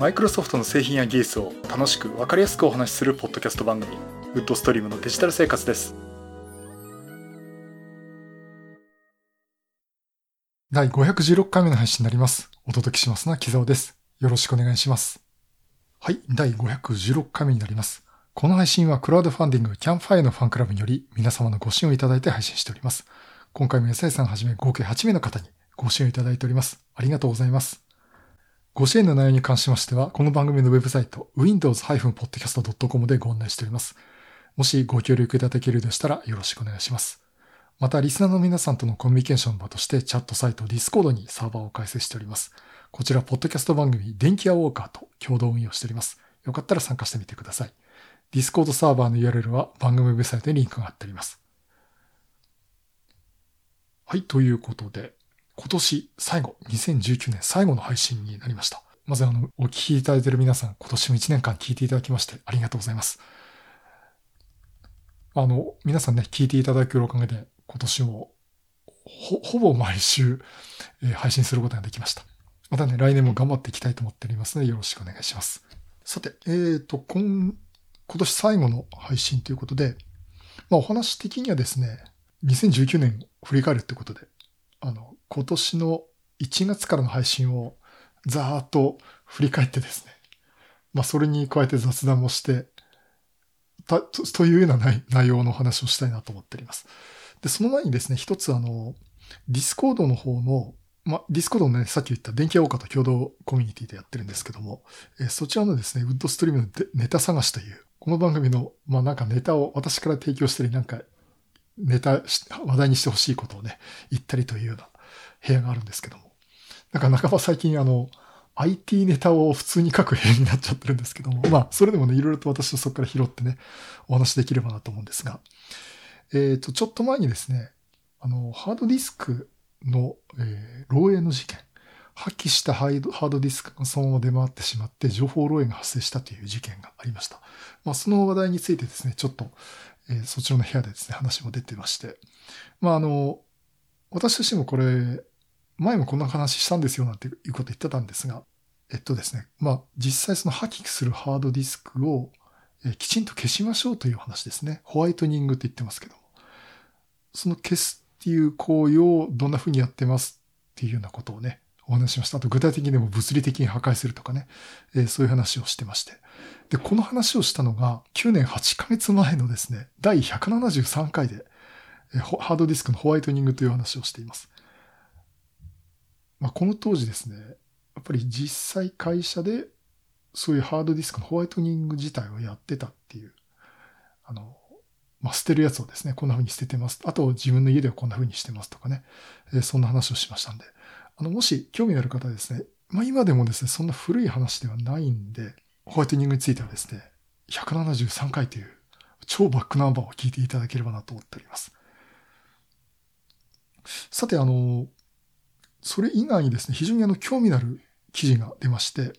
マイクロソフトの製品や技術を楽しく分かりやすくお話しするポッドキャスト番組ウッドストリームのデジタル生活です。第516回目の配信になります。お届けしますのは木沢です。よろしくお願いします。はい第516回目になります。この配信はクラウドファンディングキャンファイのファンクラブにより皆様のご支援をいただいて配信しております。今回も安井さんはじめ合計8名の方にご支援いただいております。ありがとうございます。ご支援の内容に関しましては、この番組のウェブサイト、windows-podcast.com でご案内しております。もしご協力いただけるでしたらよろしくお願いします。また、リスナーの皆さんとのコミュニケーション場として、チャットサイト Discord にサーバーを開設しております。こちら、ポッドキャスト番組、電気屋ウォーカーと共同運用しております。よかったら参加してみてください。Discord サーバーの URL は番組ウェブサイトにリンクが貼ってあります。はい、ということで、今年最後、2019年最後の配信になりました。まずあの、お聞きいただいている皆さん、今年も1年間聞いていただきましてありがとうございます。あの、皆さんね、聞いていただけるおかげで、今年もほ、ほぼ毎週、えー、配信することができました。またね、来年も頑張っていきたいと思っておりますので、よろしくお願いします。さて、えっ、ー、と、今、今年最後の配信ということで、まあお話的にはですね、2019年を振り返るってことで、あの、今年の1月からの配信をざーっと振り返ってですね。まあ、それに加えて雑談もして、た、というような内容の話をしたいなと思っております。で、その前にですね、一つあの、ディスコードの方の、まあ、ディスコードのね、さっき言った電気屋岡と共同コミュニティでやってるんですけども、えそちらのですね、ウッドストリームのネタ探しという、この番組の、まあ、なんかネタを私から提供したり、なんか、ネタ、話題にしてほしいことをね、言ったりというような部屋があるんですけども。なんか半ば最近あの、IT ネタを普通に書く部屋になっちゃってるんですけども、まあ、それでもね、いろいろと私はそこから拾ってね、お話できればなと思うんですが、えっ、ー、と、ちょっと前にですね、あの、ハードディスクの、えー、漏洩の事件、破棄したハードディスクがそのまま出回ってしまって、情報漏洩が発生したという事件がありました。まあ、その話題についてですね、ちょっと、えー、そちらの部屋でですね、話も出てまして、まあ、あの、私としてもこれ、前もこんな話したんですよなんていうこと言ってたんですが、えっとですね、まあ実際その破棄するハードディスクをきちんと消しましょうという話ですね。ホワイトニングって言ってますけども。その消すっていう行為をどんな風にやってますっていうようなことをね、お話しました。あと具体的にも物理的に破壊するとかね、えー、そういう話をしてまして。で、この話をしたのが9年8ヶ月前のですね、第173回でえ、ハードディスクのホワイトニングという話をしています。まあ、この当時ですね、やっぱり実際会社でそういうハードディスクのホワイトニング自体をやってたっていう、あの、まあ、捨てるやつをですね、こんな風に捨ててます。あと自分の家ではこんな風にしてますとかね、えー、そんな話をしましたんで、あの、もし興味のある方はですね、まあ、今でもですね、そんな古い話ではないんで、ホワイトニングについてはですね、173回という超バックナンバーを聞いていただければなと思っております。さて、あの、それ以外にですね、非常にあの興味のある記事が出まして、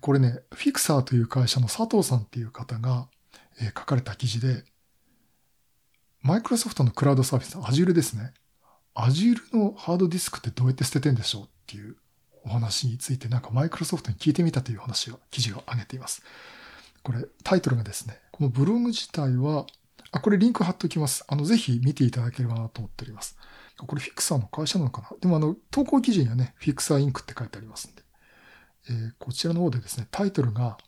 これね、フィクサーという会社の佐藤さんっていう方が、え書かれた記事で、マイクロソフトのクラウドサービス、Azure ですね。Azure のハードディスクってどうやって捨ててんでしょうっていうお話についてなんかマイクロソフトに聞いてみたという話を、記事を上げています。これ、タイトルがですね、このブログ自体は、あ、これリンク貼っておきます。あの、ぜひ見ていただければなと思っております。これフィクサーの会社なのかな？でもあの、投稿記事にはね、フィクサーインクって書いてありますんで。えー、こちらの方でですね、タイトルが、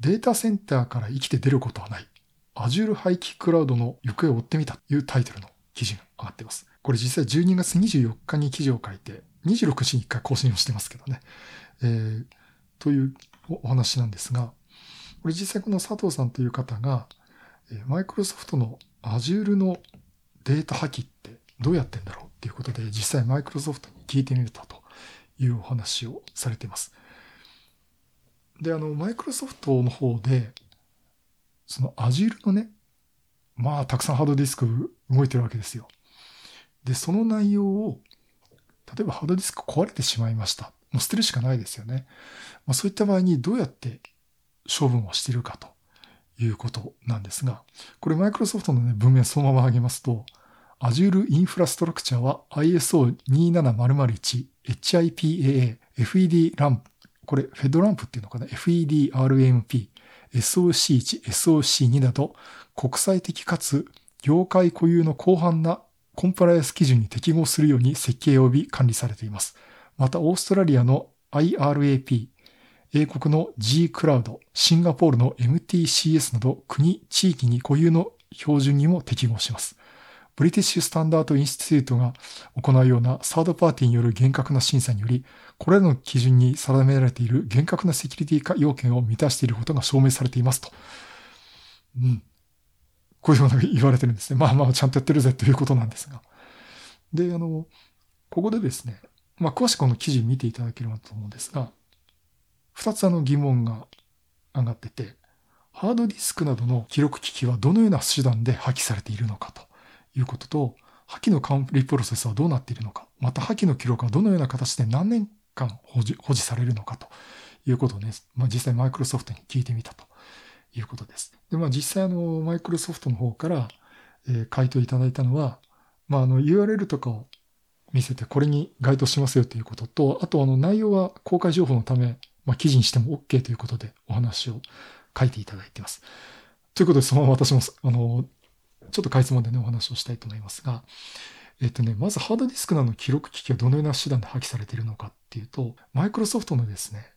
データセンターから生きて出ることはない。Azure 廃棄クラウドの行方を追ってみたというタイトルの記事が上がっています。これ実際12月24日に記事を書いて、26日に1回更新をしてますけどね。えー、というお話なんですが、これ実際この佐藤さんという方が、マイクロソフトの Azure のデータ破棄ってどうやってんだろうっていうことで、実際マイクロソフトに聞いてみたというお話をされています。で、あの、マイクロソフトの方で、その Azure のね、まあ、たくさんハードディスク動いてるわけですよ。で、その内容を、例えばハードディスク壊れてしまいました。もう捨てるしかないですよね。まあ、そういった場合にどうやって処分をしているかということなんですが、これマイクロソフトのね、文面そのまま上げますと、Azure インフラストラクチャーは ISO27001 HIPAA FED RAM これ、フェドランプっていうのかな ?FEDRMP、SOC1、SOC2 など、国際的かつ業界固有の広範なコンプライアンス基準に適合するように設計及び管理されています。また、オーストラリアの IRAP、英国の G クラウド、シンガポールの MTCS など国、地域に固有の標準にも適合します。British Standard Institute が行うようなサードパーティーによる厳格な審査により、これらの基準に定められている厳格なセキュリティ要件を満たしていることが証明されていますと。うん。こういうふうに言われてるんですね。まあまあ、ちゃんとやってるぜということなんですが。で、あの、ここでですね、まあ、詳しくこの記事見ていただければと思うんですが、二つあの疑問が上がってて、ハードディスクなどの記録機器はどのような手段で破棄されているのかということと、破棄の管理プロセスはどうなっているのか、また破棄の記録はどのような形で何年間保持保持されるのかということをね、まあ、実際マイクロソフトに聞いてみたということです。で、まあ実際あの、マイクロソフトの方から、えー、回答いただいたのは、まああの URL とかを見せてこれに該当しますよということと、あとあの内容は公開情報のため、まあ記事にしても OK ということでお話を書いていただいています。ということで、そのまま私も、あの、ちょっとかいつまんでね、お話をしたいと思いますが、えっとね、まずハードディスクなどの記録機器はどのような手段で破棄されているのかっていうと、マイクロソフトのですね、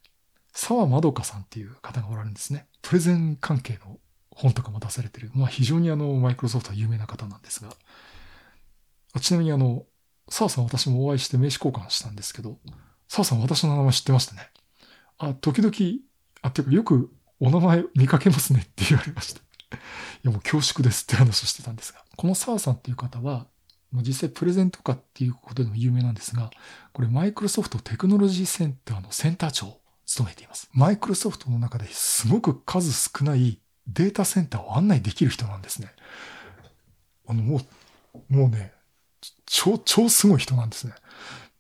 沢まどかさんっていう方がおられるんですね。プレゼン関係の本とかも出されてる。まあ非常にあの、マイクロソフトは有名な方なんですが、ちなみにあの、澤さん私もお会いして名刺交換したんですけど、澤さん私の名前知ってましたね。あ、時々、あ、っていうかよくお名前見かけますねって言われました。いやもう恐縮ですって話をしてたんですが、この澤さんっていう方は、実際プレゼントかっていうことでも有名なんですが、これマイクロソフトテクノロジーセンターのセンター長を務めています。マイクロソフトの中ですごく数少ないデータセンターを案内できる人なんですね。あの、もう、もうね、超、超すごい人なんですね。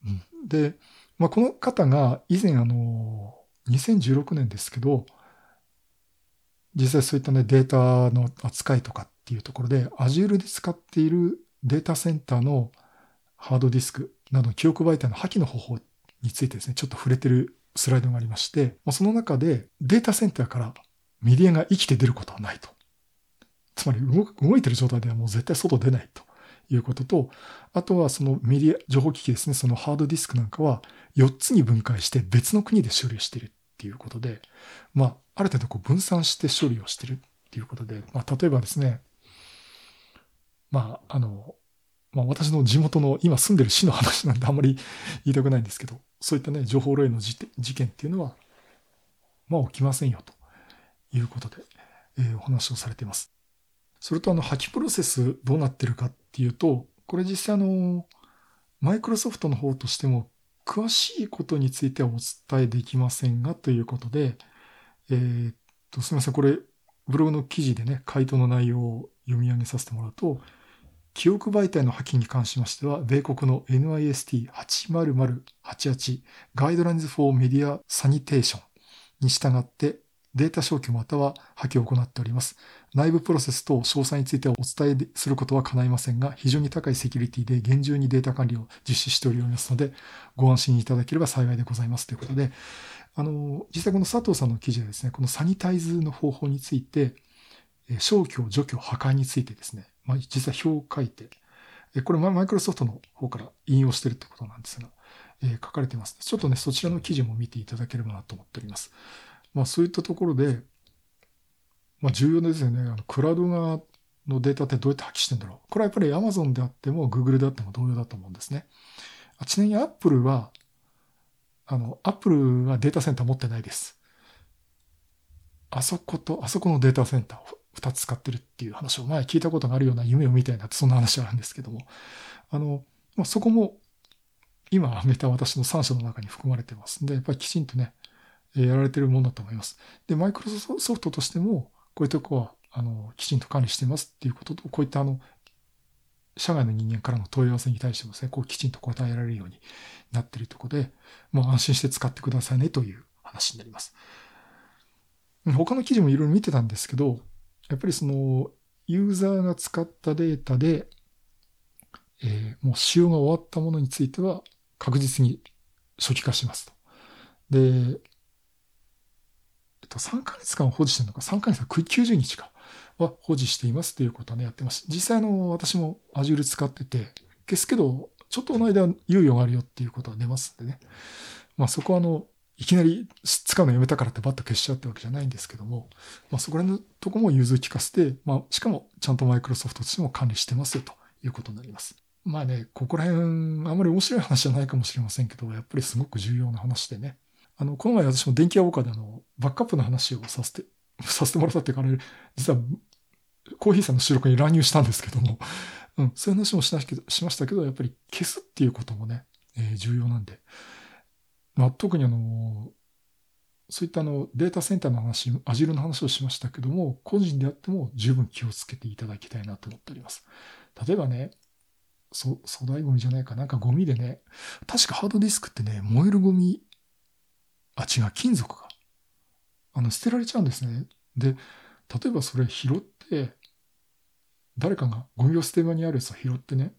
うん、で、まあ、この方が以前あの、2016年ですけど、実際そういったね、データの扱いとかっていうところで、Azure で使っているデータセンターのハードディスクなどの記憶媒体の破棄の方法についてですね、ちょっと触れてるスライドがありまして、その中でデータセンターからメディアが生きて出ることはないと。つまり動いてる状態ではもう絶対外出ないということと、あとはそのメディア、情報機器ですね、そのハードディスクなんかは4つに分解して別の国で処理しているっていうことで、まあ、ある程度こう分散して処理をしてるっていうことで、まあ、例えばですね、まあ、あの、まあ、私の地元の今住んでる市の話なんであんまり言いたくないんですけど、そういったね、情報漏洩の事件っていうのは、まあ起きませんよということで、えー、お話をされています。それとあの、破棄プロセスどうなってるかっていうと、これ実際あの、マイクロソフトの方としても、詳しいことについてはお伝えできませんが、ということで、えー、っと、すみません、これ、ブログの記事でね、回答の内容を読み上げさせてもらうと、記憶媒体の破棄に関しましては、米国の NIST80088 Guidelines for Media Sanitation に従ってデータ消去または破棄を行っております。内部プロセスと詳細についてはお伝えすることは叶いませんが、非常に高いセキュリティで厳重にデータ管理を実施しておりますので、ご安心いただければ幸いでございますということで、あの、実際この佐藤さんの記事でですね、このサニタイズの方法について、消去、除去、破壊についてですね、まあ、実は表を書いて、これマイクロソフトの方から引用してるってことなんですが、え、書かれてます。ちょっとね、そちらの記事も見ていただければなと思っております。まあそういったところで、まあ重要ですよね。あのクラウド側のデータってどうやって破棄してんだろう。これはやっぱり Amazon であっても Google であっても同様だと思うんですね。あちなみに Apple は、あの、Apple はデータセンター持ってないです。あそこと、あそこのデータセンターを2つ使ってるっていう話を前聞いたことがあるような夢を見たいなってそんな話があるんですけども、あの、まあ、そこも今挙げた私の3社の中に含まれてますんで、やっぱりきちんとね、やられてるものだと思います。で、マイクロソフトとしても、こういうとこは、あの、きちんと管理してますっていうことと、こういったあの、社外の人間からの問い合わせに対してもですね、こうきちんと答えられるようになっているところで、もう安心して使ってくださいねという話になります。他の記事もいろいろ見てたんですけど、やっぱりその、ユーザーが使ったデータで、えー、もう使用が終わったものについては確実に初期化しますと。で、と、3ヶ月間保持してるのか、3ヶ月間90日か、は保持していますということはね、やってます。実際の、私も Azure 使ってて、消すけど、ちょっとの間猶予があるよっていうことは出ますんでね。まあそこはあの、いきなり使うのやめたからってバッと消しちゃうってわけじゃないんですけども、まあそこら辺のとこも融通聞かせて、まあしかもちゃんとマイクロソフトとしても管理してますよということになります。まあね、ここら辺、あんまり面白い話じゃないかもしれませんけど、やっぱりすごく重要な話でね。あの、この前私も電気屋ウォーカーであの、バックアップの話をさせて、させてもらったっていうか、あれ、実は、コーヒーさんの収録に乱入したんですけども、うん、そういう話もししましたけど、やっぱり消すっていうこともね、えー、重要なんで、まあ、特にあの、そういったあのデータセンターの話、Azure の話をしましたけども、個人であっても十分気をつけていただきたいなと思っております。例えばね、そ粗大ゴミじゃないか、なんかゴミでね、確かハードディスクってね、燃えるゴミ、あ、違う、金属が、あの、捨てられちゃうんですね。で、例えばそれ拾って、誰かがゴミを捨て場にあるやつを拾ってね、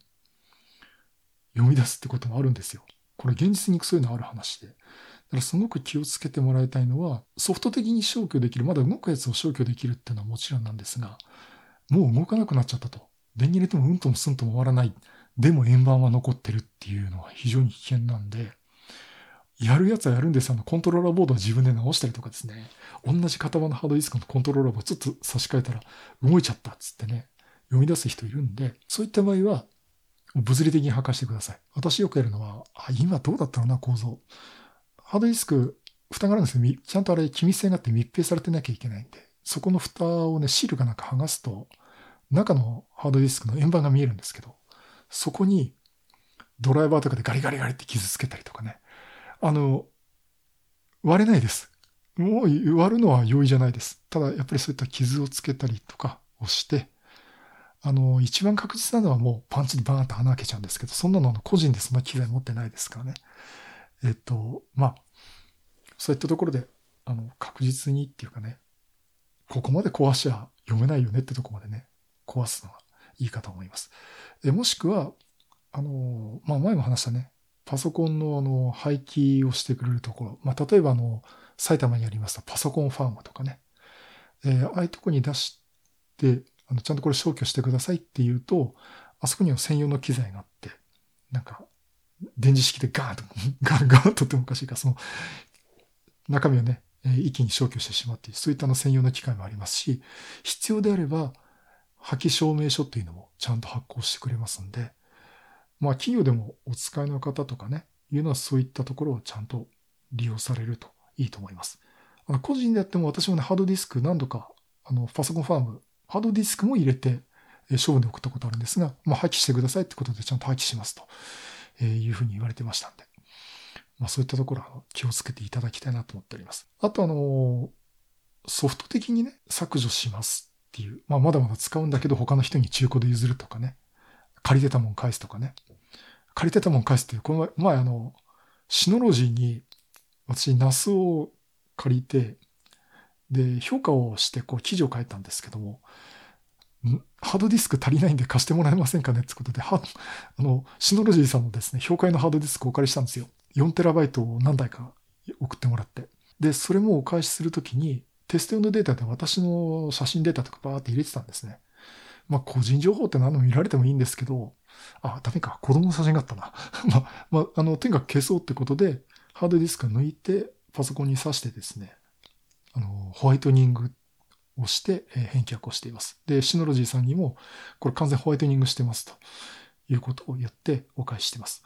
読み出すってこともあるんですよ。これ現実にそういうのある話で。だからすごく気をつけてもらいたいのは、ソフト的に消去できる、まだ動くやつを消去できるっていうのはもちろんなんですが、もう動かなくなっちゃったと。電源入れてもうんともすんとも終わらない。でも円盤は残ってるっていうのは非常に危険なんで、やるやつはやるんですよ。コントローラーボードは自分で直したりとかですね。同じ型番のハードディスクのコントローラーをちょっと差し替えたら動いちゃったっつってね、読み出す人いるんで、そういった場合は、物理的に破壊してください。私よくやるのは、あ今どうだったろうな、構造。ハードディスク、蓋があるんですよ。ちゃんとあれ、気密性があって密閉されてなきゃいけないんで、そこの蓋をね、シールかなんか剥がすと、中のハードディスクの円盤が見えるんですけど、そこにドライバーとかでガリガリガリって傷つけたりとかね。あの、割れないです。もう割るのは容易じゃないです。ただやっぱりそういった傷をつけたりとかをして、あの、一番確実なのはもうパンチでバーンと穴開けちゃうんですけど、そんなの個人でそんな機材持ってないですからね。えっと、まあ、そういったところで、あの、確実にっていうかね、ここまで壊しちゃ読めないよねってとこまでね、壊すのがいいかと思います。えもしくは、あの、まあ、前も話したね、パソコンのあの廃棄をしてくれるところ、まあ、例えばあの、埼玉にありましたパソコンファームとかね、えー、ああいうとこに出して、あのちゃんとこれ消去してくださいって言うと、あそこには専用の機材があって、なんか、電磁式でガーンと、ガーンガーンとってもおかしいか、その、中身をね、一気に消去してしまって、そういったの専用の機械もありますし、必要であれば、破棄証明書っていうのもちゃんと発行してくれますんで、まあ企業でもお使いの方とかね、いうのはそういったところをちゃんと利用されるといいと思います。あの個人でやっても私もね、ハードディスク何度か、あの、パソコンファーム、ハードディスクも入れて、え処分で送ったことあるんですが、まあ破棄してくださいってことでちゃんと破棄しますと、えいうふうに言われてましたんで、まあそういったところは気をつけていただきたいなと思っております。あとあの、ソフト的にね、削除しますっていう、まあ、まだまだ使うんだけど他の人に中古で譲るとかね、借りてたもん返すとかね、借りてたもん返すっていう、この前あの、シノロジーに私、ナスを借りて、で、評価をしてこう記事を書いたんですけども、ハードディスク足りないんで貸してもらえませんかねってことで、は、あの、シノロジーさんのですね、評価のハードディスクをお借りしたんですよ。4テラバイトを何台か送ってもらって。で、それもお返しするときに、テスト用のデータで私の写真データとかバーって入れてたんですね。まあ、個人情報って何度も見られてもいいんですけど、あ、ダメか、子供の写真があったな。まあ、まあ、あの、とにかく消そうってことで、ハードディスク抜いて、パソコンに挿してですね、あの、ホワイトニングをして、え、返却をしています。で、シノロジーさんにも、これ完全ホワイトニングしてますということをやってお返ししてます。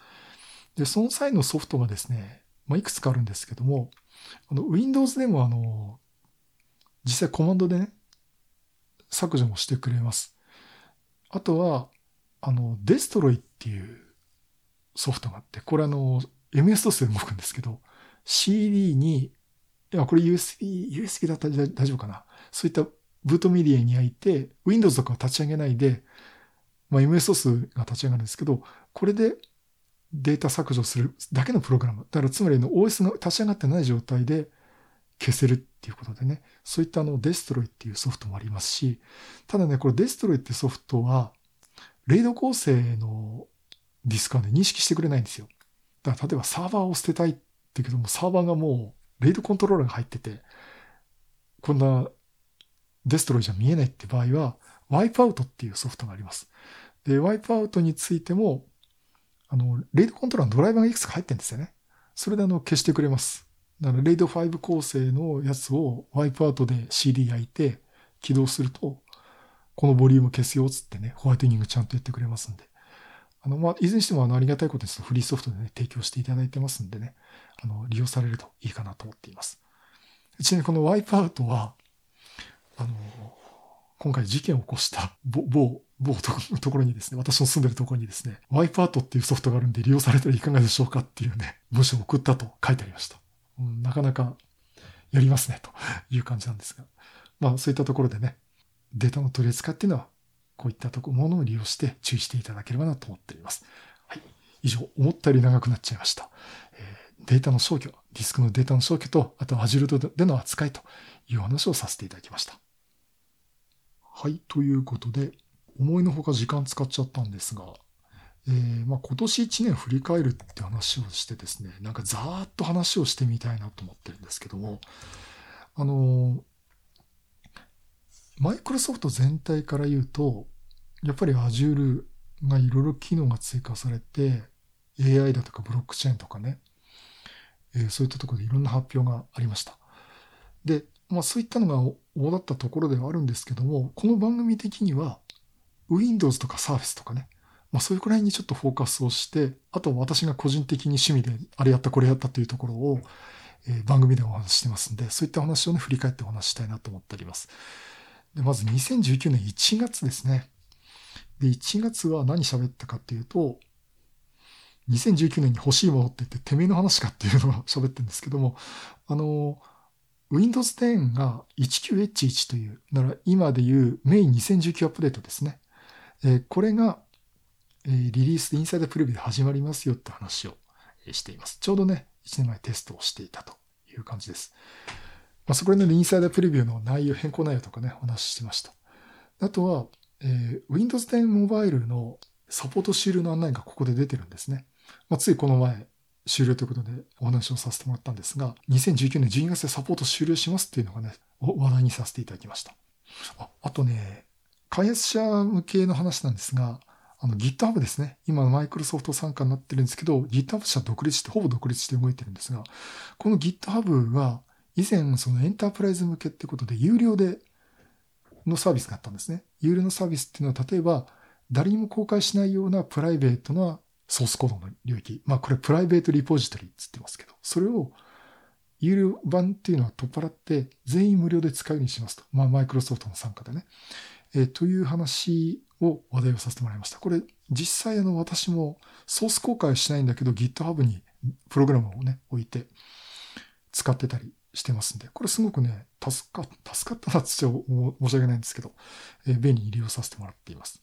で、その際のソフトがですね、まあ、いくつかあるんですけども、あの、Windows でもあの、実際コマンドでね、削除もしてくれます。あとは、あの、デストロイっていうソフトがあって、これあの、MS-DOS で動くんですけど、CD に、いや、これ USB、USB だったら大丈夫かな。そういったブートメディアに焼いて、Windows とかを立ち上げないで、まあ、MS-DOS が立ち上がるんですけど、これでデータ削除するだけのプログラム。だからつまりの OS が立ち上がってない状態で消せるっていうことでね、そういったあのデストロイっていうソフトもありますし、ただね、これデストロイってソフトは、レイド構成のディスクはね、認識してくれないんですよ。だから例えばサーバーを捨てたいってけども、サーバーがもうレイドコントローラーが入ってて、こんなデストロイじゃ見えないって場合は、ワイプアウトっていうソフトがあります。で、ワイプアウトについても、あの、レイドコントローラーのドライバーがいくつか入ってるんですよね。それであの、消してくれます。だから、レイド5構成のやつをワイプアウトで CD 焼いて起動すると、このボリューム消すよっつってね、ホワイトニングちゃんとやってくれますんで。あの、まあ、いずれにしてもあの、ありがたいことですフリーソフトでね、提供していただいてますんでね、あの、利用されるといいかなと思っています。ちなみにこのワイプアウトは、あの、今回事件を起こした某、某、某ところにですね、私の住んでるところにですね、ワイプアウトっていうソフトがあるんで利用されたらいかがでしょうかっていうね、文章を送ったと書いてありました。うん、なかなかやりますね、という感じなんですが。まあ、そういったところでね、データの取り扱いっていうのは、こういったとこものを利用して注意していただければなと思っています。はい。以上、思ったより長くなっちゃいました。えー、データの消去、ディスクのデータの消去と、あと Azure での扱いという話をさせていただきました。はい。ということで、思いのほか時間使っちゃったんですが、えー、まあ、今年1年振り返るって話をしてですね、なんかざーっと話をしてみたいなと思ってるんですけども、あのマイクロソフト全体から言うと、やっぱり Azure がいろいろ機能が追加されて、AI だとかブロックチェーンとかね、えー、そういったところでいろんな発表がありました。で、まあそういったのが大だったところではあるんですけども、この番組的には Windows とか Surface とかね、まあそういうくらいにちょっとフォーカスをして、あと私が個人的に趣味であれやったこれやったというところを、えー、番組でお話ししてますんで、そういった話をね、振り返ってお話したいなと思っております。で、まず2019年1月ですね。で、1月は何喋ったかっていうと、2019年に欲しいものって言って、てめえの話かっていうのが喋ってるんですけども、あの、Windows 10が 19H1 という、だから今でいうメイン2019アップデートですね。えー、これが、リリースインサイドプレビューで始まりますよって話をしています。ちょうどね、1年前テストをしていたという感じです。まあ、そこでね、インサイダープレビューの内容、変更内容とかね、お話ししてました。あとは、えー、Windows 10 Mobile のサポート終了の案内がここで出てるんですね。まあ、ついこの前、終了ということでお話をさせてもらったんですが、2019年12月でサポート終了しますっていうのがね、話題にさせていただきました。ああとね、開発者向けの話なんですが、あの GitHub ですね。今マイクロソフト参加になってるんですけど、GitHub 社独立して、ほぼ独立して動いてるんですが、この GitHub は以前そのエンタープライズ向けってことで有料でのサービスがあったんですね。有料のサービスっていうのは例えば誰にも公開しないようなプライベートなソースコードの領域。まあこれプライベートリポジトリっつってますけど、それを有料版っていうのは取っ払って全員無料で使うようにしますと。まあマイクロソフトの参加でね。えー、という話を話題をさせてもらいました。これ実際あの私もソース公開しないんだけど GitHub にプログラムをね置いて使ってたりしてますんで、これすごくね、助か、助かったなって申し訳ないんですけど、えー、便利に利用させてもらっています。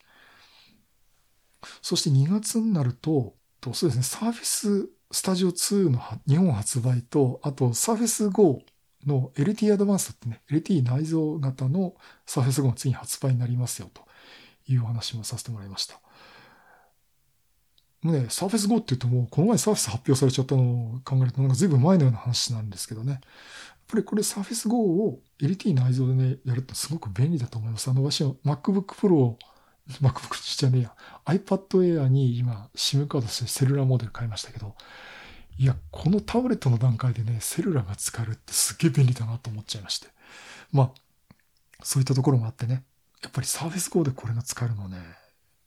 そして2月になると、そうですね、サーフェススタジオ2の日本発売と、あとサーフェス Go の LT アドバンスってね、LT 内蔵型のサーフェス Go の次に発売になりますよという話もさせてもらいました。もうね、サーフェス Go って言うともう、この前サーフェス発表されちゃったのを考えると、なんか随分前のような話なんですけどね。やっぱりこれサーフェス Go を LT 内蔵でね、やるってすごく便利だと思います。あの、私は MacBook Pro を、MacBook じゃねえや、iPad Air に今 SIM カードとしてセルラーモデル買いましたけど、いや、このタブレットの段階でね、セルラーが使えるってすっげえ便利だなと思っちゃいまして。まあ、そういったところもあってね、やっぱりサーフェス Go でこれが使えるのね、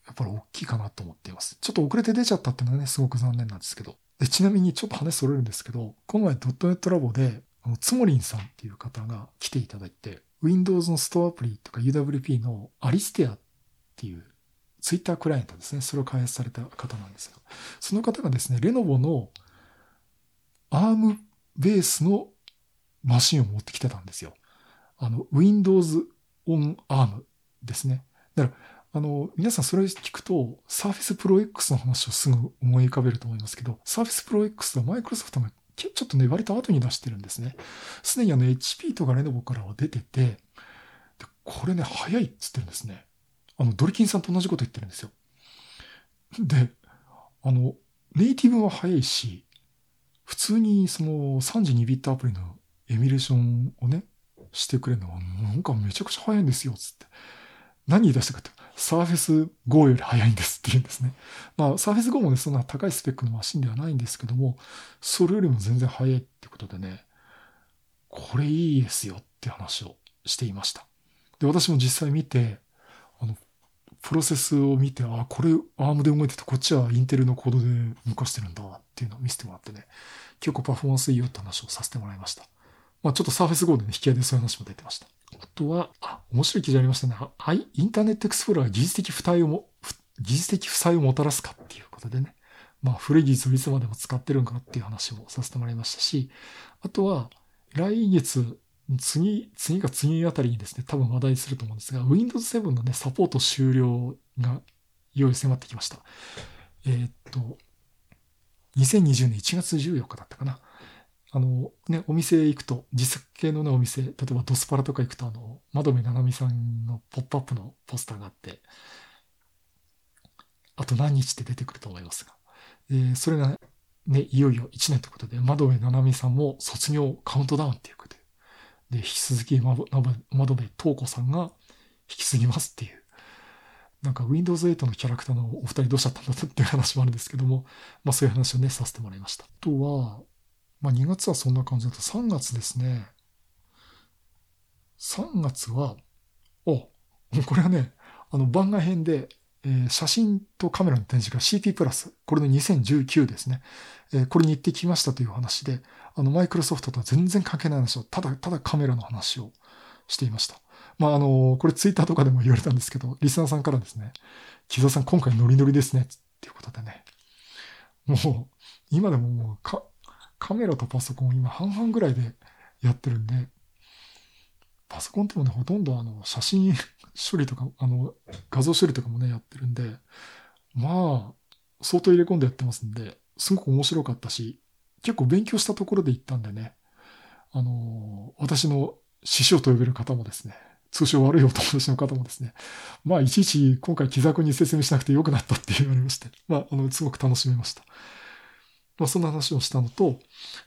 やっぱり大きいかなと思っています。ちょっと遅れて出ちゃったっていうのはね、すごく残念なんですけど。でちなみにちょっと話それるんですけど、この前ドットネットラボで、あの、つもりんさんっていう方が来ていただいて、Windows のストアアプリとか UWP のアリステアっていうツイッタークライアントですね。それを開発された方なんですよ。その方がですね、レノボの ARM ベースのマシンを持ってきてたんですよ。あの、Windows on ARM ですね。だから、あの、皆さんそれ聞くと、Surface Pro X の話をすぐ思い浮かべると思いますけど、Surface Pro X はマイクロソフトがちょっとね、割と後に出してるんですね。すでにあの HP とかレノボからは出てて、でこれね、早いっつってるんですね。あの、ドリキンさんと同じこと言ってるんですよ。で、あの、ネイティブは早いし、普通にその32ビットアプリのエミュレーションをね、してくれるのは、なんかめちゃくちゃ早いんですよ、つって。何言い出したかって、サーフェス Go より早いんですって言うんですね。まあ、サーフェス Go もね、そんな高いスペックのマシンではないんですけども、それよりも全然早いってことでね、これいいですよって話をしていました。で、私も実際見て、あの、プロセスを見て、あ、これアームで動いてて、こっちはインテルのコードで動かしてるんだっていうのを見せてもらってね、結構パフォーマンスいいよって話をさせてもらいました。まあちょっとサーフェス Go でね、引き合いでそういう話も出てました。あとは、あ、面白い記事ありましたね。インターネットエクスプローラー技術的負担をも、技術的負債をもたらすかっていうことでね。まあ古い技術をいつまでも使ってるんかっていう話もさせてもらいましたし、あとは、来月、次、次が次あたりにですね、多分話題すると思うんですが、Windows 7のね、サポート終了がいよいよ迫ってきました。えー、っと、2020年1月14日だったかな。あの、ね、お店行くと、実作系のね、お店、例えばドスパラとか行くと、あの、窓目七海さんのポップアップのポスターがあって、あと何日って出てくると思いますが、えー、それがね、いよいよ1年ということで、窓目七海さんも卒業カウントダウンっていうことで、で、引き続き窓目東子さんが引き継ぎますっていう、なんか Windows 8のキャラクターのお二人どうしちゃったんだっていう話もあるんですけども、まあそういう話をね、させてもらいました。あとは、まあ2月はそんな感じだと3月ですね。3月は、お、これはね、あの番外編で、えー、写真とカメラの展示が CP プラス、これの2019ですね。えー、これに行ってきましたという話で、あの、マイクロソフトとは全然関係ない話を、ただ、ただカメラの話をしていました。まあ、あの、これツイッターとかでも言われたんですけど、リスナーさんからですね、木澤さん今回ノリノリですね、っていうことでね。もう、今でももうか、カメラとパソコン今半々ぐらいでやってるんで、パソコンってもね、ほとんどあの、写真処理とか、あの、画像処理とかもね、やってるんで、まあ、相当入れ込んでやってますんで、すごく面白かったし、結構勉強したところで行ったんでね、あの、私の師匠と呼べる方もですね、通称悪いお友達の方もですね、まあ、いちいち今回気楽に説明しなくてよくなったって言われまして、まあ、あの、すごく楽しめました。まあ、そんな話をしたのと、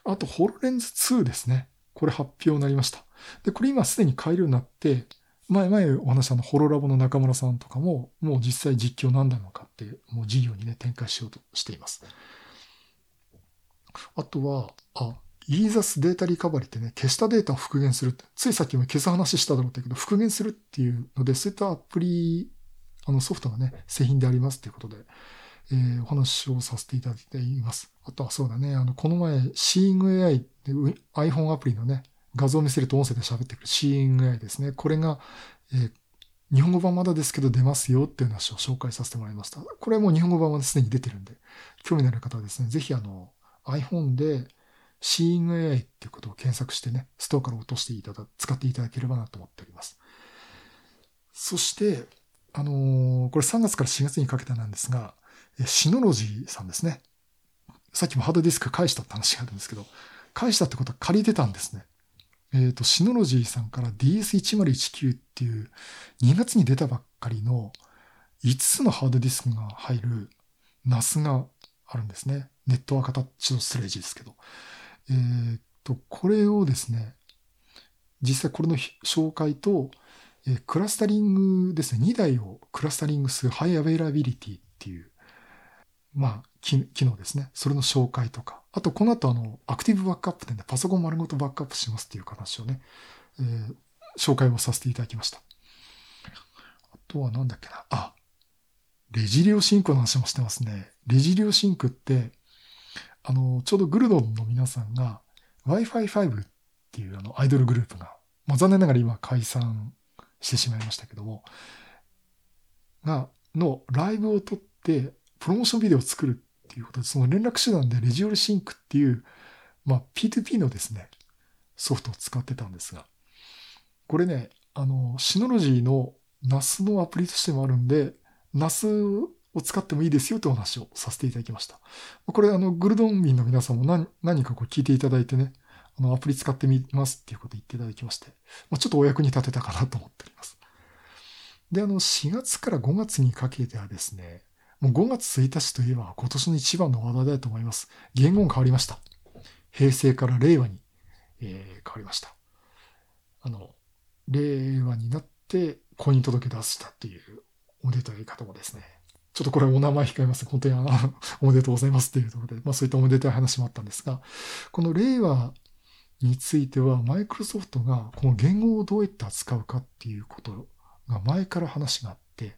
あと、ホロレンズ2ですね。これ発表になりました。で、これ今すでに買えるようになって、前々お話したのホロラボの中村さんとかも、もう実際実況何なのかって、もう事業にね、展開しようとしています。あとは、あ、イーザスデータリカバリってね、消したデータを復元するって、ついさっきも消す話しただろうけど、復元するっていうので、そういったアプリ、あのソフトがね、製品でありますっていうことで、えー、お話をさせていただいています。あとはそうだね、あの、この前、Seeing AI って iPhone アプリのね、画像を見せると音声で喋ってくる Seeing AI ですね。これが、えー、日本語版まだですけど出ますよっていう話を紹介させてもらいました。これも日本語版はすでに出てるんで、興味のある方はですね、ぜひあの、iPhone で Seeing AI っていうことを検索してね、ストアから落としていただ、使っていただければなと思っております。そして、あのー、これ3月から4月にかけてなんですが、シノロジーさんですね。さっきもハードディスク返したって話があるんですけど、返したってことは借りてたんですね。えっ、ー、と、シノロジーさんから DS1019 っていう2月に出たばっかりの5つのハードディスクが入る NAS があるんですね。ネットワーク形のストレージですけど。えっ、ー、と、これをですね、実際これの紹介と、えー、クラスタリングですね、2台をクラスタリングする High Availability っていうまあ、機能ですね。それの紹介とか。あと、この後、あの、アクティブバックアップでね、パソコン丸ごとバックアップしますっていう話をね、えー、紹介をさせていただきました。あとはなんだっけな。あ、レジリオシンクの話もしてますね。レジリオシンクって、あの、ちょうどグルドンの皆さんが Wi-Fi5 っていうあのアイドルグループが、まあ、残念ながら今解散してしまいましたけども、が、のライブを撮ってプロモーションビデオを作るっていうことで、その連絡手段でレジオルシンクっていう、まあ、P2P のですね、ソフトを使ってたんですが、これね、あの、シノロジーの NAS のアプリとしてもあるんで、NAS を使ってもいいですよというお話をさせていただきました。これ、あの、グルドン民の皆さんも何何かこう聞いていただいてね、あの、アプリ使ってみますっていうこと言っていただきまして、まあ、ちょっとお役に立てたかなと思っております。で、あの、4月から5月にかけてはですね、もう5月1日といえば今年の一番の話題だと思います。言語が変わりました。平成から令和に、えー、変わりました。あの、令和になって婚姻届出したっていうおめでとうい方もですね、ちょっとこれお名前控えます。本当にあの、おめでとうございますっていうところで、まあそういったおめでたい話もあったんですが、この令和については、マイクロソフトがこの言語をどうやって扱うかっていうことが前から話があって、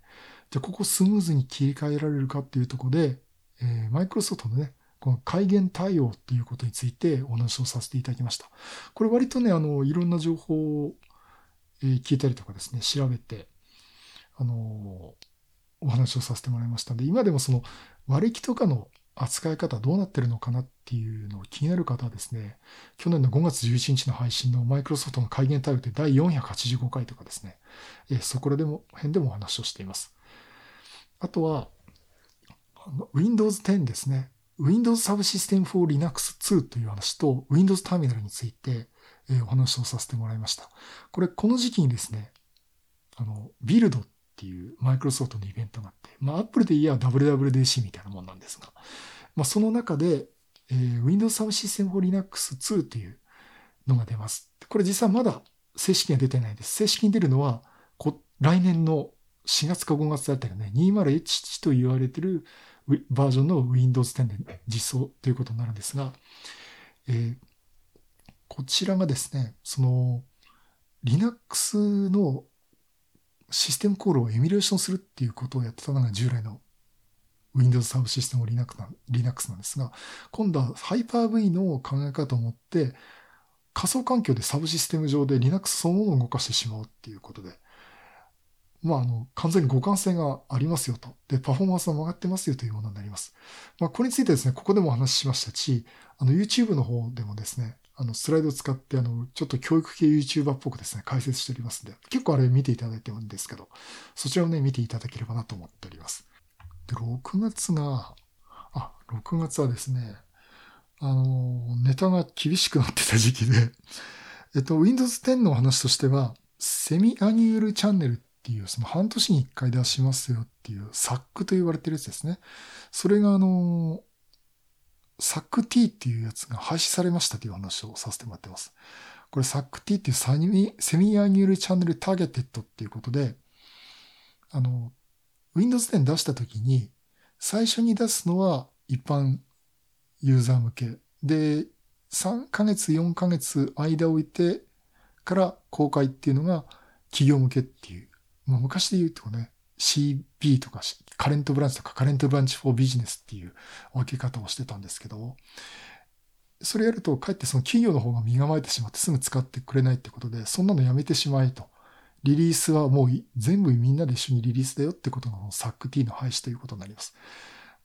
じゃあここスムーズに切り替えられるかっていうとこで、えー、マイクロソフトのね、この改元対応っていうことについてお話をさせていただきました。これ割とね、あの、いろんな情報を、聞いたりとかですね、調べて、あの、お話をさせてもらいましたんで、今でもその割引とかの扱い方どうなってるのかなっていうのを気になる方はですね、去年の5月11日の配信のマイクロソフトの改元対応って第485回とかですね、そこらでも、辺でもお話をしています。あとは、Windows 10ですね。Windows Subsystem for Linux 2という話と Windows Terminal について、え、お話をさせてもらいました。これ、この時期にですね、あの、ビルドっていうマイクロソフトのイベントがあって、まあ、Apple で言えば WWDC みたいなもんなんですが、まあ、その中で、えー、Windows Subsystem for Linux 2というのが出ます。これ実はまだ正式には出てないです。正式に出るのは、来年の4月か5月だったよね、201h と言われてるバージョンの Windows 10で実装ということになるんですが、えー、こちらがですね、その Linux のシステムコールをエミュレーションするっていうことをやってたのが従来の Windows サブシステム Linux な Linux なんですが、今度は Hyper-V の考え方を持って、仮想環境でサブシステム上で Linux そのものを動かしてしまうっていうことで、まあ、あの、完全に互換性がありますよと。で、パフォーマンスが曲がってますよというものになります。まあ、これについてですね、ここでもお話ししましたし、あの、YouTube の方でもですね、あの、スライドを使って、あの、ちょっと教育系 YouTuber っぽくですね、解説しておりますんで、結構あれ見ていただいてるんですけど、そちらをね、見ていただければなと思っております。で、6月が、あ、6月はですね、あの、ネタが厳しくなってた時期で、えっと、Windows 10のお話としては、 Semi-Annual Channel っていう、その半年に1回出しますよっていう、 SAC と言われてるやつですね。それがあの、サック T っていうやつが廃止されましたという話をさせてもらってます。これサック T っていうサニセミアニュールチャンネルターゲテッドっていうことで、あの、Windows 10出した時に、最初に出すのは一般ユーザー向け。で、3ヶ月、4ヶ月間を置いてから公開っていうのが企業向けっていう。まあ、昔で言うとね、CB とかカレントブランチとかカレントブランチフォービジネスっていう分け方をしてたんですけど、それやるとかえってその企業の方が身構えてしまってすぐ使ってくれないってことで、そんなのやめてしまえと。リリースはもう全部みんなで一緒にリリースだよってことの SACT の廃止ということになります。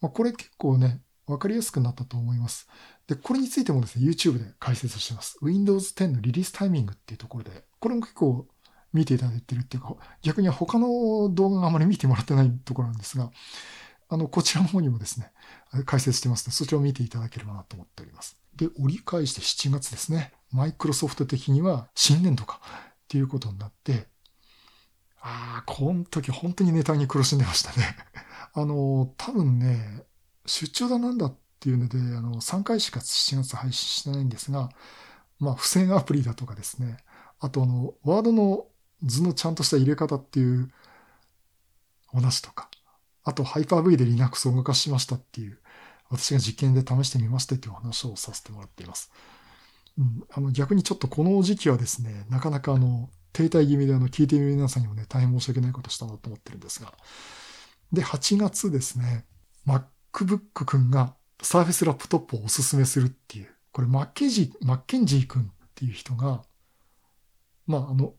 まあ、これ結構ね、わかりやすくなったと思います。で、これについてもですね、YouTube で解説してます。Windows 10のリリースタイミングっていうところで、これも結構見ていただいてるっていうか、逆に他の動画があまり見てもらってないところなんですが、あの、こちらの方にもですね、解説してますので、そちらを見ていただければなと思っております。で、折り返して7月ですね、マイクロソフト的には新年度かっていうことになって、ああ、この時本当にネタに苦しんでましたね。あの、多分ね、出張だなんだっていうので、あの、3回しか7月配信してないんですが、まあ、不正アプリだとかですね、あとあの、ワードの図のちゃんとした入れ方っていうお話とか、あと Hyper-V で Linux を動かしましたっていう、私が実験で試してみましたっていう話をさせてもらっています。うん、あの逆にちょっとこの時期はですね、なかなかあの、停滞気味であの、聞いている皆さんにもね、大変申し訳ないことしたなと思ってるんですが。で、8月ですね、MacBook 君が Surface ラップトップをおすすめするっていう、これマッケンジー、マッケンジー君っていう人が、まあ、あの、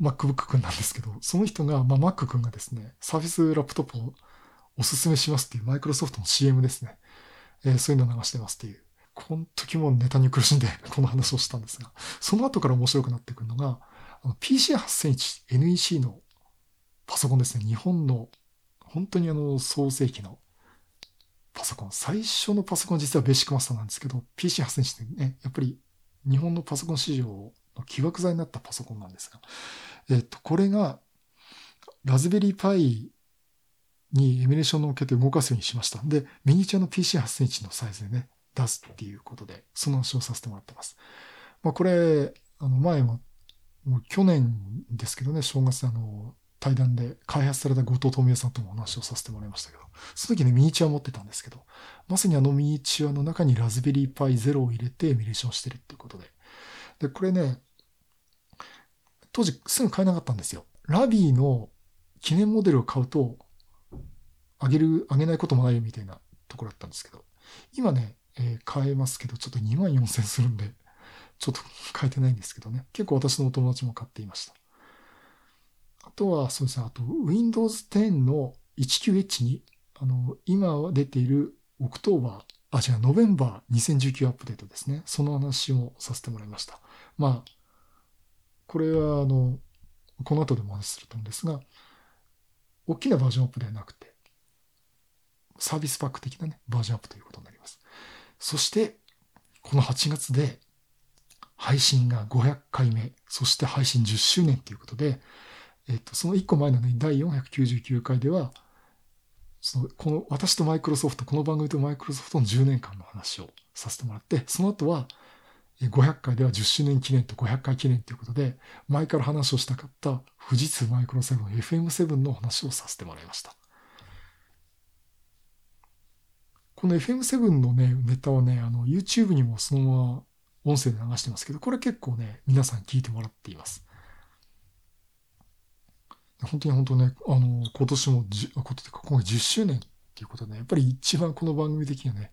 MacBook 君なんですけど、その人が、まあ、Mac 君がですね、Surface ラップトップをおすすめしますっていうマイクロソフトの CM ですね。えー、そういうの流してますっていう。この時もネタに苦しんでこの話をしたんですが、その後から面白くなってくるのが、PC8001 NEC のパソコンですね。日本の本当にあの創世期のパソコン。最初のパソコン実はベーシックマスターなんですけど、PC8000 ってね、やっぱり日本のパソコン市場の起爆剤になったパソコンなんですが、えっと、これが、ラズベリーパイにエミュレーションを受けて動かすようにしました。で、ミニチュアの PC8 センチのサイズでね、出すっていうことで、その話をさせてもらってます。まあ、これ、あの、前ももう去年ですけどね、正月あの、対談で開発された後藤富夫さんともお話をさせてもらいましたけど、その時ね、ミニチュア持ってたんですけど、まさにあのミニチュアの中にラズベリーパイゼロを入れてエミュレーションしてるっていうことで。で、これね、当時すぐ買えなかったんですよ。ラビーの記念モデルを買うと、あげる、あげないこともないよみたいなところだったんですけど、今ね、えー、買えますけど、ちょっと2万4000するんで、ちょっと買えてないんですけどね。結構私のお友達も買っていました。あとは、そうですね、あと Windows 10の 19H に、あの、今出ている October、あ、違う、 November 2019 Update ですね。その話もさせてもらいました。まあ、これは、あの、この後でもお話しすると思うんですが、大きなバージョンアップではなくて、サービスパック的なね、バージョンアップということになります。そして、この8月で、配信が500回目、そして配信10周年ということで、えっと、その1個前のね、第499回では、その、この、私とマイクロソフト、この番組とマイクロソフトの10年間の話をさせてもらって、その後は、500回では10周年記念と500回記念ということで、前から話をしたかった富士通マイクロセブン FM7 の話をさせてもらいました。この FM7 のね、ネタはね、あの、YouTube にもそのまま音声で流してますけど、これ結構ね、皆さん聞いてもらっています。本当に本当ね、あの、今年もじ、ことというか、今回10周年っていうことで、ね、やっぱり一番この番組的にはね、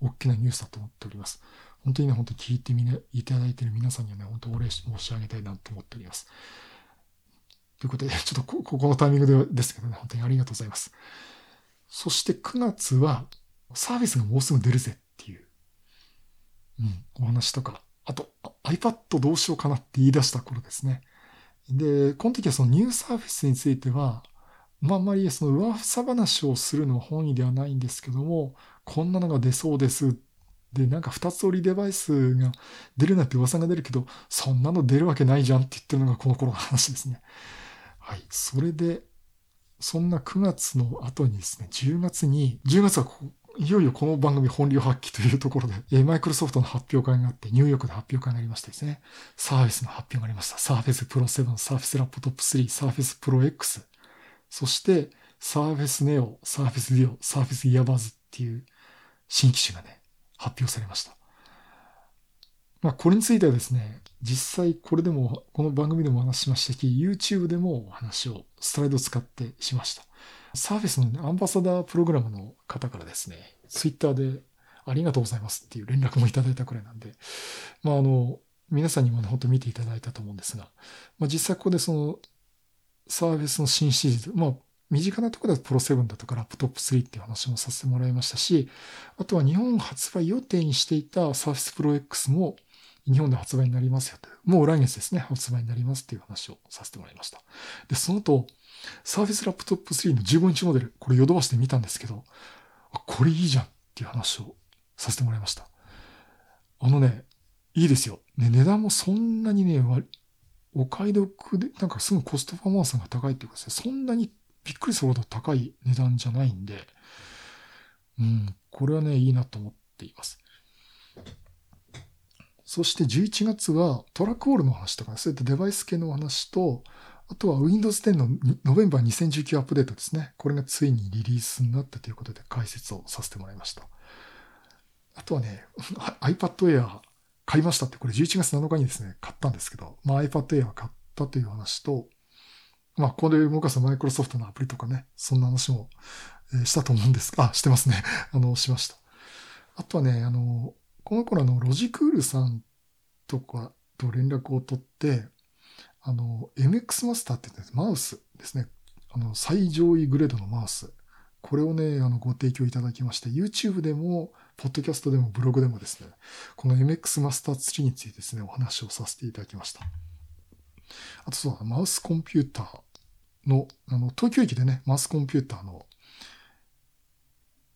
大きなニュースだと思っております。本当にね、本当に聞いてみね、いただいている皆さんにはね、本当お礼申し上げたいなと思っております。ということで、ちょっとここのタイミングでですけどね、本当にありがとうございます。そして9月は、サービスがもうすぐ出るぜっていう、うん、お話とか、あと、iPad どうしようかなって言い出した頃ですね。で、この時はそのニューサーフィスについては、まあ、あんまりその噂話をするのは本意ではないんですけども、こんなのが出そうですで、なんか二つ折りデバイスが出るなって噂が出るけど、そんなの出るわけないじゃんって言ってるのがこの頃の話ですね。はい。それで、そんな9月の後にですね、10月に、10月はいよいよこの番組本領発揮というところで、えマイクロソフトの発表会があって、ニューヨークで発表会がありましてですね、サーフェスの発表がありました。サーフェスプロ7、サーフェスラップトップ3、サーフェスプロ X、そして Surface Neo、Surface Duo、Surface Earbuds っていう新機種がね、発表されました。まあ、これについてはですね、実際これでも、この番組でもお話ししましたし、YouTube でもお話をスライドを使ってしました。サーフェスのアンバサダープログラムの方からですね、Twitter でありがとうございますっていう連絡もいただいたくらいなんで、まああの、皆さんにもね、本当見ていただいたと思うんですが、まあ実際ここでその、サーフェスの新シリーズ、まあ身近なところだとプロ7だとかラップトップ3っていう話もさせてもらいましたし、あとは日本発売予定にしていた Surface Pro X も日本で発売になりますよと。もう来月ですね、発売になりますっていう話をさせてもらいました。で、その後、Surface Laptop 3の15インチモデル、これヨドバシで見たんですけど、これいいじゃんっていう話をさせてもらいました。あのね、いいですよ。ね、値段もそんなにね、お買い得で、なんかすぐコストパフォーマンスが高いっていうかですね、そんなにびっくりするほど高い値段じゃないんで、うん、これはね、いいなと思っています。そして11月はトラックウォールの話とか、そういったデバイス系の話と、あとは Windows 10のノベンバー2019アップデートですね。これがついにリリースになったということで解説をさせてもらいました。あとはね、iPad Air 買いましたって、これ11月7日にですね、買ったんですけど、まあ iPad Air 買ったという話と、まあ、ここで動かすマイクロソフトのアプリとかね、そんな話も、したと思うんですあ、してますね。あの、しました。あとはね、あの、この頃の、ロジクールさんとかと連絡を取って、あの、MX マスターって言ってマウスですね。あの、最上位グレードのマウス。これをね、あの、ご提供いただきまして、YouTube でも、ポッドキャストでもブログでもですね、この MX マスター3についてですね、お話をさせていただきました。あとそう、マウスコンピューターの、あの、東京駅でね、マウスコンピューターの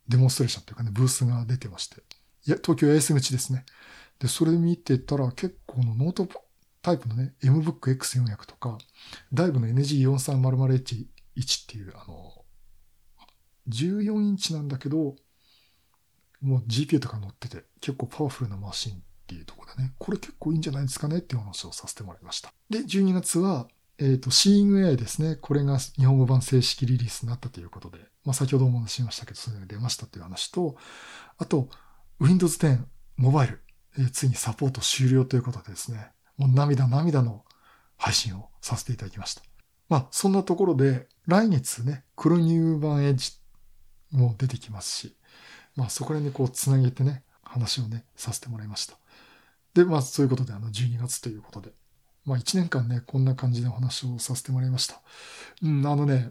デモンストレーションというかね、ブースが出てまして。いや、東京八重洲口ですね。で、それ見てたら結構のノートタイプのね、MBOOK X400 とか、ダイブの NG4300H1 っていう、あの、14インチなんだけど、もう GPU とか乗ってて、結構パワフルなマシンっっていうところでね、これ結構いいんじゃないですかねっていう話をさせてもらいました。で、12月は、えっ、ー、と、Seeing AI ですね。これが日本語版正式リリースになったということで、まあ先ほどもお話しましたけど、それが出ましたという話と、あと、Windows 10モバイル、えー、ついにサポート終了ということでですね、もう涙涙の配信をさせていただきました。まあ、そんなところで、来月ね、黒乳版エッジも出てきますし、まあ、そこら辺でこう、つなげてね、話をね、させてもらいました。で、まあ、そういうことで、あの、12月ということで、まあ、1年間ね、こんな感じでお話をさせてもらいました。うん、あのね、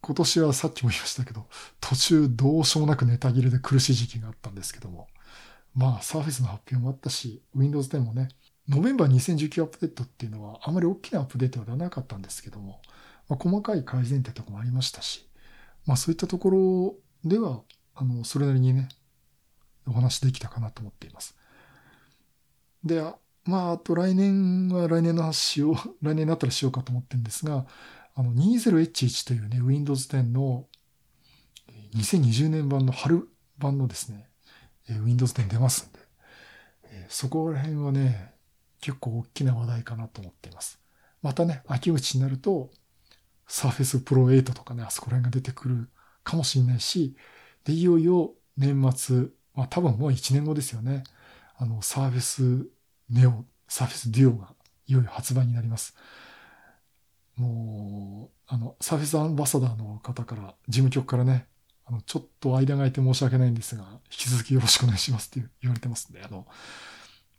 今年はさっきも言いましたけど、途中どうしようもなくネタ切れで苦しい時期があったんですけども、まあ、サーフェスの発表もあったし、Windows 10もね、ノベンバー2019アップデートっていうのはあまり大きなアップデートではなかったんですけども、まあ、細かい改善ってとこもありましたし、まあそういったところでは、あの、それなりにね、お話できたかなと思っています。で、まあ、あと来年は来年の話しよう、来年になったらしようかと思ってるんですが、あの、20H1 というね、Windows 10の2020年版の春版のですね、Windows 10出ますんで、そこら辺はね、結構大きな話題かなと思っています。またね、秋口になると、Surface Pro 8とかね、あそこら辺が出てくるかもしれないし、で、いよいよ年末、まあ多分もう1年後ですよね。あの、Surface Neo、Surface Duo がいよいよ発売になります。もう、あの、Surface アンバサダーの方から、事務局からね、あの、ちょっと間が空いて申し訳ないんですが、引き続きよろしくお願いしますって言われてますんで、あの、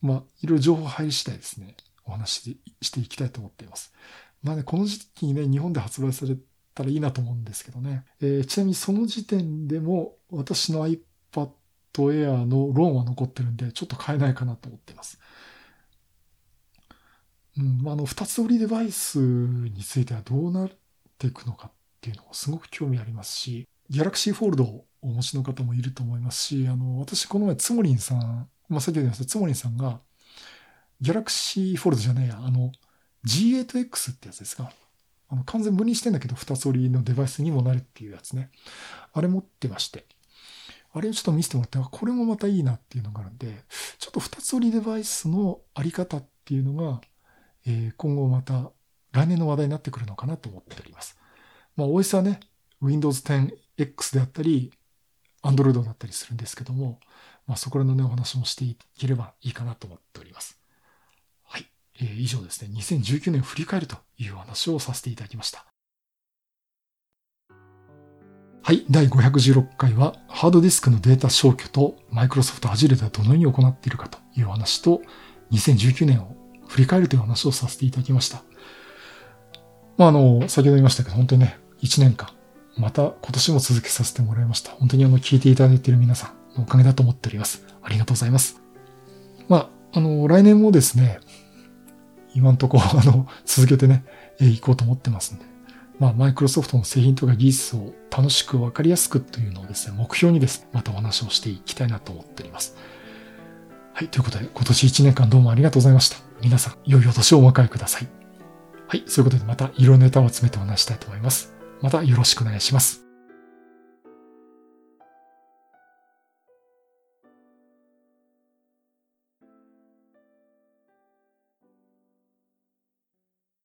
まあ、いろいろ情報入り次第ですね、お話ししていきたいと思っています。まあね、この時期にね、日本で発売されたらいいなと思うんですけどね。えー、ちなみにその時点でも私の iPad Air のローンは残ってるんで、ちょっと買えないかなと思っています。うん、あの、二つ折りデバイスについてはどうなっていくのかっていうのもすごく興味ありますし、Galaxy Fold をお持ちの方もいると思いますし、あの、私この前つもりんさんまあ、先ほど言いました、つもりんさんが、ギャラクシーフォルドじゃねえや、あの、G8X ってやつですか。あの、完全分離してんだけど、二つ折りのデバイスにもなるっていうやつね。あれ持ってまして。あれをちょっと見せてもらって、これもまたいいなっていうのがあるんで、ちょっと二つ折りデバイスのあり方っていうのが、えー、今後また来年の話題になってくるのかなと思っております。まあ、OS はね、Windows 10X であったり、Android だったりするんですけども、まあ、そこらのね、お話もしていければいいかなと思っております。はい。えー、以上ですね、2019年を振り返るというお話をさせていただきました。はい。第516回は、ハードディスクのデータ消去と、マイクロソフト Azure ではどのように行っているかというお話と、2019年を振り返るという話をさせていただきました。まあ、あの、先ほど言いましたけど、本当にね、1年間、また今年も続けさせてもらいました。本当にあの、聞いていただいている皆さんの、おかげだと思っております。ありがとうございます。まあ、あの、来年もですね、今んとこ、あの、続けてね、え行こうと思ってますんで。まあ、マイクロソフトの製品とか技術を楽しくわかりやすくというのをですね、目標にですね、またお話をしていきたいなと思っております。はい、ということで、今年1年間どうもありがとうございました。皆さん、良いお年をお迎えください。はい、そういうことでまた色ネタを詰めてお話したいと思います。またよろしくお願いします。